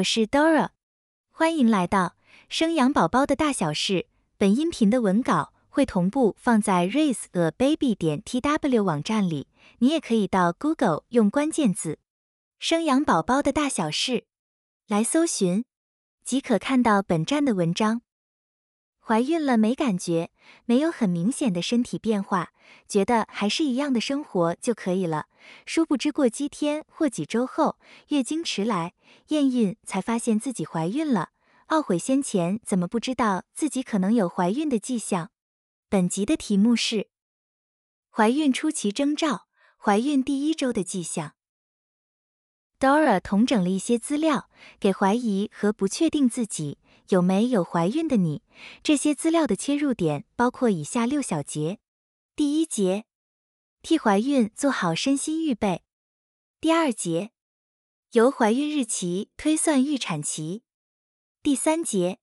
我是 Dora，欢迎来到生养宝宝的大小事。本音频的文稿会同步放在 raiseababy 点 tw 网站里，你也可以到 Google 用关键字“生养宝宝的大小事”来搜寻，即可看到本站的文章。怀孕了没感觉，没有很明显的身体变化，觉得还是一样的生活就可以了。殊不知过几天或几周后，月经迟来，验孕才发现自己怀孕了，懊悔先前怎么不知道自己可能有怀孕的迹象。本集的题目是怀孕初期征兆，怀孕第一周的迹象。Dora 统整了一些资料，给怀疑和不确定自己。有没有怀孕的你？这些资料的切入点包括以下六小节：第一节，替怀孕做好身心预备；第二节，由怀孕日期推算预产期；第三节，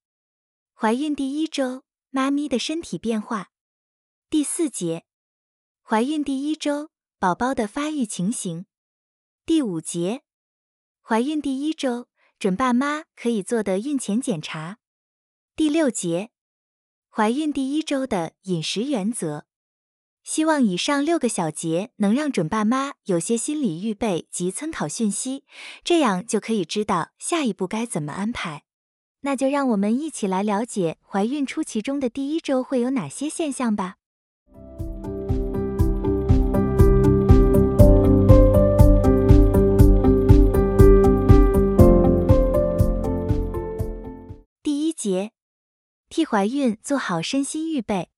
怀孕第一周妈咪的身体变化；第四节，怀孕第一周宝宝的发育情形；第五节，怀孕第一周。准爸妈可以做的孕前检查。第六节，怀孕第一周的饮食原则。希望以上六个小节能让准爸妈有些心理预备及参考讯息，这样就可以知道下一步该怎么安排。那就让我们一起来了解怀孕初期中的第一周会有哪些现象吧。第一节，替怀孕做好身心预备。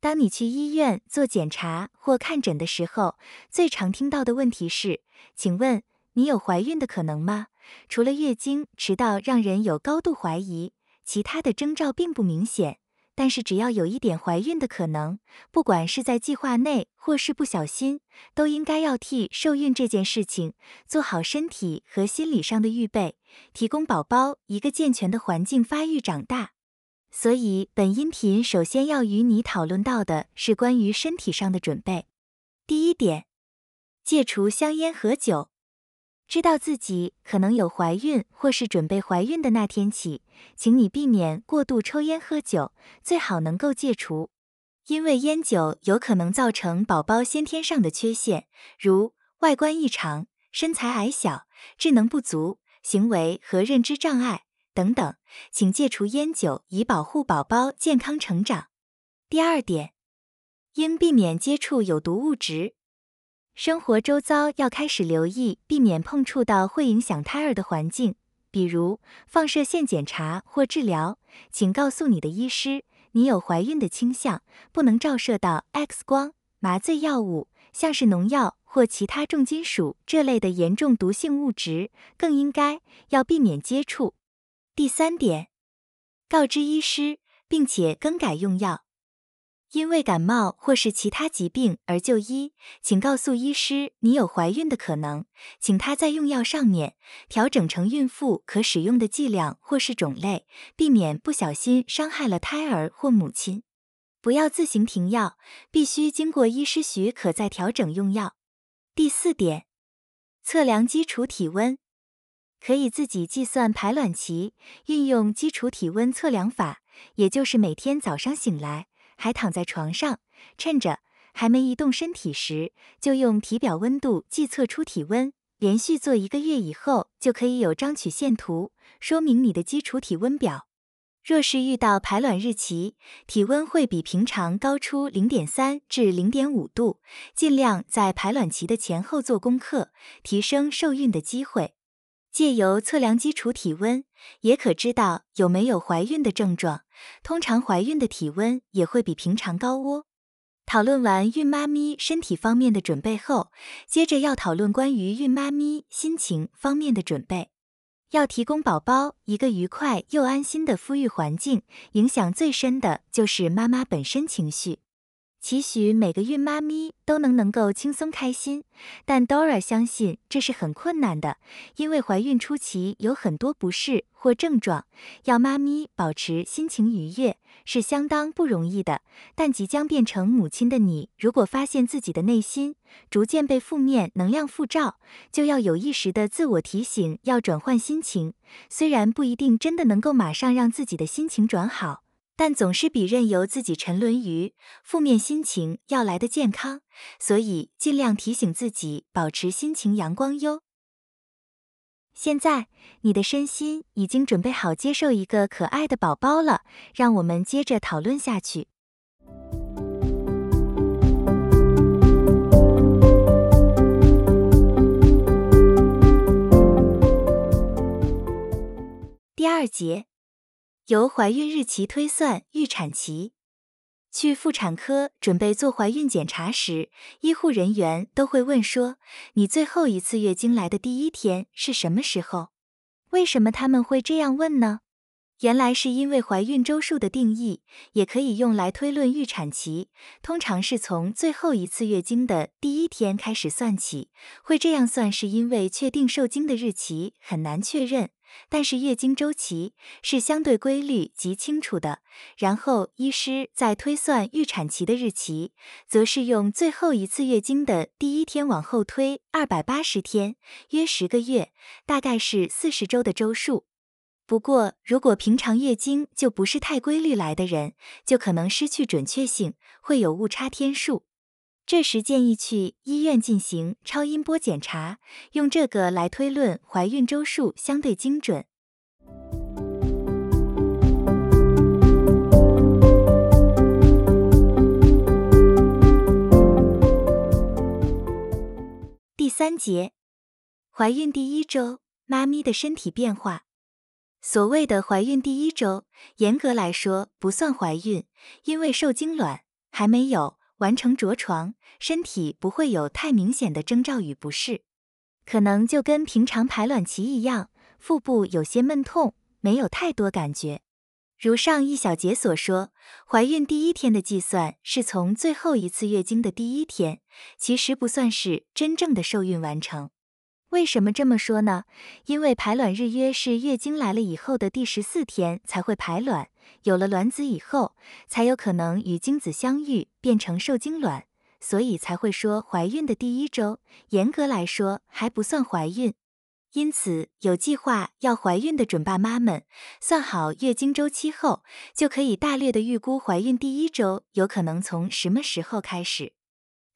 当你去医院做检查或看诊的时候，最常听到的问题是：“请问你有怀孕的可能吗？”除了月经迟到让人有高度怀疑，其他的征兆并不明显。但是只要有一点怀孕的可能，不管是在计划内或是不小心，都应该要替受孕这件事情做好身体和心理上的预备，提供宝宝一个健全的环境发育长大。所以本音频首先要与你讨论到的是关于身体上的准备。第一点，戒除香烟和酒。知道自己可能有怀孕或是准备怀孕的那天起，请你避免过度抽烟喝酒，最好能够戒除，因为烟酒有可能造成宝宝先天上的缺陷，如外观异常、身材矮小、智能不足、行为和认知障碍等等，请戒除烟酒，以保护宝宝健康成长。第二点，应避免接触有毒物质。生活周遭要开始留意，避免碰触到会影响胎儿的环境，比如放射线检查或治疗。请告诉你的医师，你有怀孕的倾向，不能照射到 X 光、麻醉药物，像是农药或其他重金属这类的严重毒性物质，更应该要避免接触。第三点，告知医师，并且更改用药。因为感冒或是其他疾病而就医，请告诉医师你有怀孕的可能，请他在用药上面调整成孕妇可使用的剂量或是种类，避免不小心伤害了胎儿或母亲。不要自行停药，必须经过医师许可再调整用药。第四点，测量基础体温，可以自己计算排卵期，运用基础体温测量法，也就是每天早上醒来。还躺在床上，趁着还没移动身体时，就用体表温度计测出体温。连续做一个月以后，就可以有张曲线图说明你的基础体温表。若是遇到排卵日期，体温会比平常高出零点三至零点五度，尽量在排卵期的前后做功课，提升受孕的机会。借由测量基础体温，也可知道有没有怀孕的症状。通常怀孕的体温也会比平常高哦。讨论完孕妈咪身体方面的准备后，接着要讨论关于孕妈咪心情方面的准备。要提供宝宝一个愉快又安心的孵育环境，影响最深的就是妈妈本身情绪。期许每个孕妈咪都能能够轻松开心，但 Dora 相信这是很困难的，因为怀孕初期有很多不适或症状，要妈咪保持心情愉悦是相当不容易的。但即将变成母亲的你，如果发现自己的内心逐渐被负面能量覆罩，就要有意识的自我提醒，要转换心情。虽然不一定真的能够马上让自己的心情转好。但总是比任由自己沉沦于负面心情要来的健康，所以尽量提醒自己保持心情阳光哟。现在你的身心已经准备好接受一个可爱的宝宝了，让我们接着讨论下去。第二节。由怀孕日期推算预产期。去妇产科准备做怀孕检查时，医护人员都会问说：“你最后一次月经来的第一天是什么时候？”为什么他们会这样问呢？原来是因为怀孕周数的定义也可以用来推论预产期，通常是从最后一次月经的第一天开始算起。会这样算是因为确定受精的日期很难确认。但是月经周期是相对规律及清楚的，然后医师在推算预产期的日期，则是用最后一次月经的第一天往后推二百八十天，约十个月，大概是四十周的周数。不过，如果平常月经就不是太规律来的人，就可能失去准确性，会有误差天数。这时建议去医院进行超音波检查，用这个来推论怀孕周数相对精准。第三节，怀孕第一周，妈咪的身体变化。所谓的怀孕第一周，严格来说不算怀孕，因为受精卵还没有。完成着床，身体不会有太明显的征兆与不适，可能就跟平常排卵期一样，腹部有些闷痛，没有太多感觉。如上一小节所说，怀孕第一天的计算是从最后一次月经的第一天，其实不算是真正的受孕完成。为什么这么说呢？因为排卵日约是月经来了以后的第十四天才会排卵，有了卵子以后，才有可能与精子相遇变成受精卵，所以才会说怀孕的第一周，严格来说还不算怀孕。因此，有计划要怀孕的准爸妈们，算好月经周期后，就可以大略的预估怀孕第一周有可能从什么时候开始。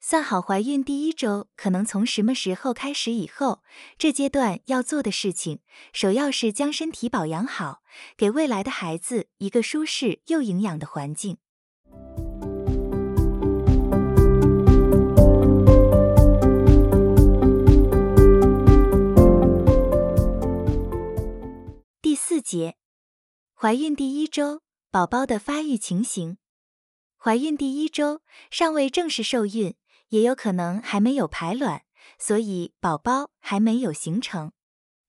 算好怀孕第一周可能从什么时候开始以后，这阶段要做的事情，首要是将身体保养好，给未来的孩子一个舒适又营养的环境。第四节，怀孕第一周宝宝的发育情形。怀孕第一周尚未正式受孕。也有可能还没有排卵，所以宝宝还没有形成。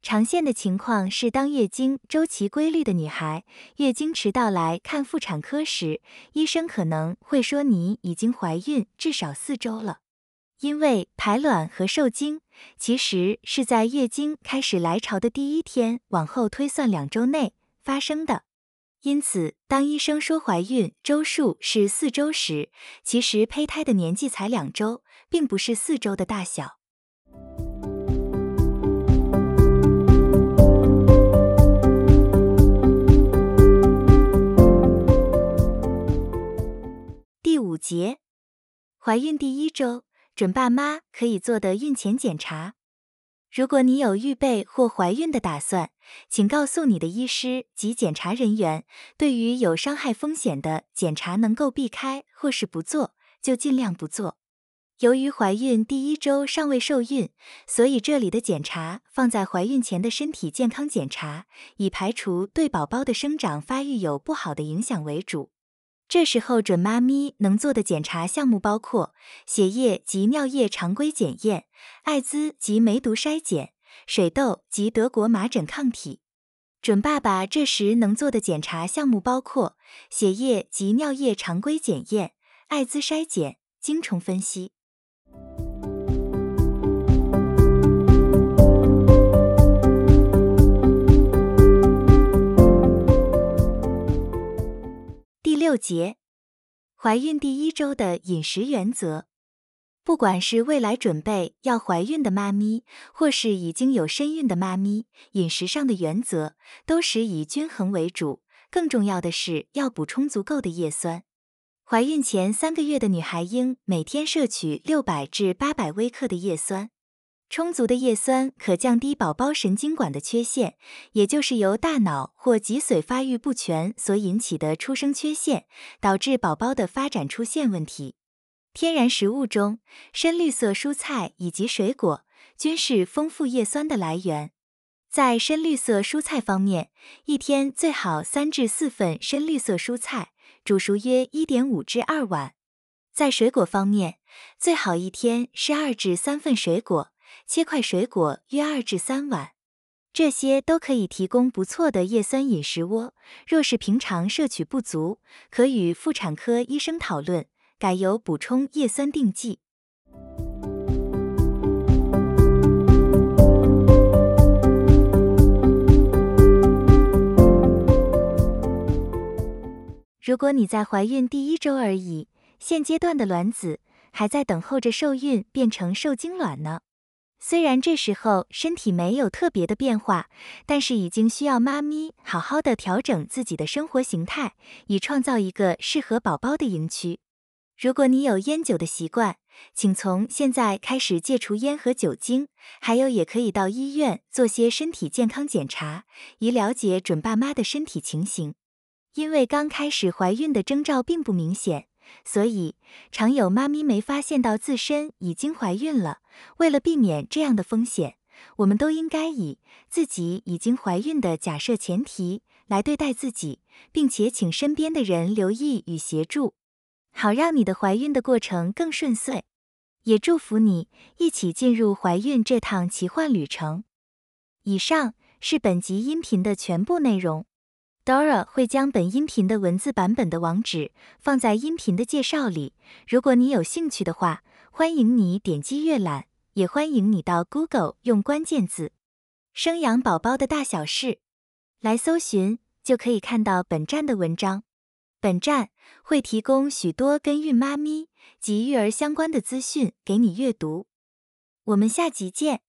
常见的情况是，当月经周期规律的女孩月经迟到来看妇产科时，医生可能会说你已经怀孕至少四周了。因为排卵和受精其实是在月经开始来潮的第一天往后推算两周内发生的。因此，当医生说怀孕周数是四周时，其实胚胎的年纪才两周，并不是四周的大小。第五节，怀孕第一周，准爸妈可以做的孕前检查。如果你有预备或怀孕的打算，请告诉你的医师及检查人员，对于有伤害风险的检查能够避开或是不做，就尽量不做。由于怀孕第一周尚未受孕，所以这里的检查放在怀孕前的身体健康检查，以排除对宝宝的生长发育有不好的影响为主。这时候，准妈咪能做的检查项目包括血液及尿液常规检验、艾滋及梅毒筛检、水痘及德国麻疹抗体。准爸爸这时能做的检查项目包括血液及尿液常规检验、艾滋筛检、精虫分析。六节，怀孕第一周的饮食原则。不管是未来准备要怀孕的妈咪，或是已经有身孕的妈咪，饮食上的原则都是以均衡为主。更重要的是要补充足够的叶酸。怀孕前三个月的女孩应每天摄取六百至八百微克的叶酸。充足的叶酸可降低宝宝神经管的缺陷，也就是由大脑或脊髓发育不全所引起的出生缺陷，导致宝宝的发展出现问题。天然食物中，深绿色蔬菜以及水果均是丰富叶酸的来源。在深绿色蔬菜方面，一天最好三至四份深绿色蔬菜，煮熟约一点五至二碗。在水果方面，最好一天是二至三份水果。切块水果约二至三碗，这些都可以提供不错的叶酸饮食窝。若是平常摄取不足，可与妇产科医生讨论，改由补充叶酸定剂。如果你在怀孕第一周而已，现阶段的卵子还在等候着受孕变成受精卵呢。虽然这时候身体没有特别的变化，但是已经需要妈咪好好的调整自己的生活形态，以创造一个适合宝宝的营区。如果你有烟酒的习惯，请从现在开始戒除烟和酒精。还有，也可以到医院做些身体健康检查，以了解准爸妈的身体情形。因为刚开始怀孕的征兆并不明显。所以，常有妈咪没发现到自身已经怀孕了。为了避免这样的风险，我们都应该以自己已经怀孕的假设前提来对待自己，并且请身边的人留意与协助，好让你的怀孕的过程更顺遂。也祝福你一起进入怀孕这趟奇幻旅程。以上是本集音频的全部内容。Dora 会将本音频的文字版本的网址放在音频的介绍里。如果你有兴趣的话，欢迎你点击阅览，也欢迎你到 Google 用关键字“生养宝宝的大小事”来搜寻，就可以看到本站的文章。本站会提供许多跟孕妈咪及育儿相关的资讯给你阅读。我们下集见。